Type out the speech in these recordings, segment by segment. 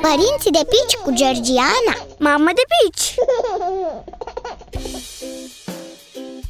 Părinții de pici cu Georgiana Mamă de pici!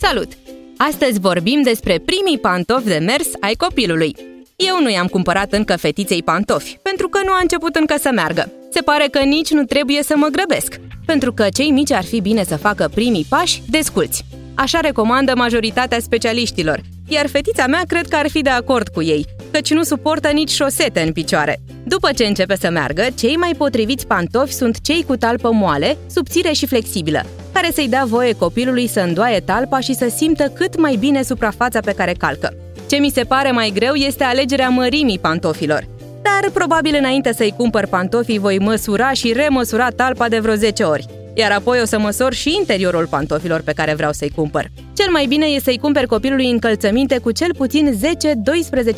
Salut! Astăzi vorbim despre primii pantofi de mers ai copilului. Eu nu i-am cumpărat încă fetiței pantofi, pentru că nu a început încă să meargă. Se pare că nici nu trebuie să mă grăbesc, pentru că cei mici ar fi bine să facă primii pași desculți. Așa recomandă majoritatea specialiștilor, iar fetița mea cred că ar fi de acord cu ei, căci nu suportă nici șosete în picioare. După ce începe să meargă, cei mai potriviți pantofi sunt cei cu talpă moale, subțire și flexibilă, care să-i dea voie copilului să îndoaie talpa și să simtă cât mai bine suprafața pe care calcă. Ce mi se pare mai greu este alegerea mărimii pantofilor. Dar probabil înainte să-i cumpăr pantofii voi măsura și remăsura talpa de vreo 10 ori iar apoi o să măsor și interiorul pantofilor pe care vreau să-i cumpăr. Cel mai bine e să-i cumperi copilului încălțăminte cu cel puțin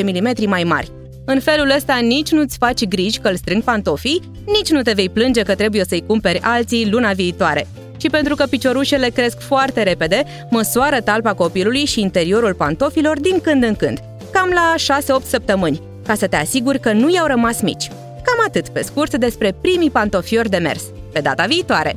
10-12 mm mai mari. În felul ăsta nici nu-ți faci griji că îl strâng pantofii, nici nu te vei plânge că trebuie să-i cumperi alții luna viitoare. Și pentru că piciorușele cresc foarte repede, măsoară talpa copilului și interiorul pantofilor din când în când, cam la 6-8 săptămâni, ca să te asiguri că nu i-au rămas mici. Cam atât pe scurt despre primii pantofiori de mers. Pe data viitoare!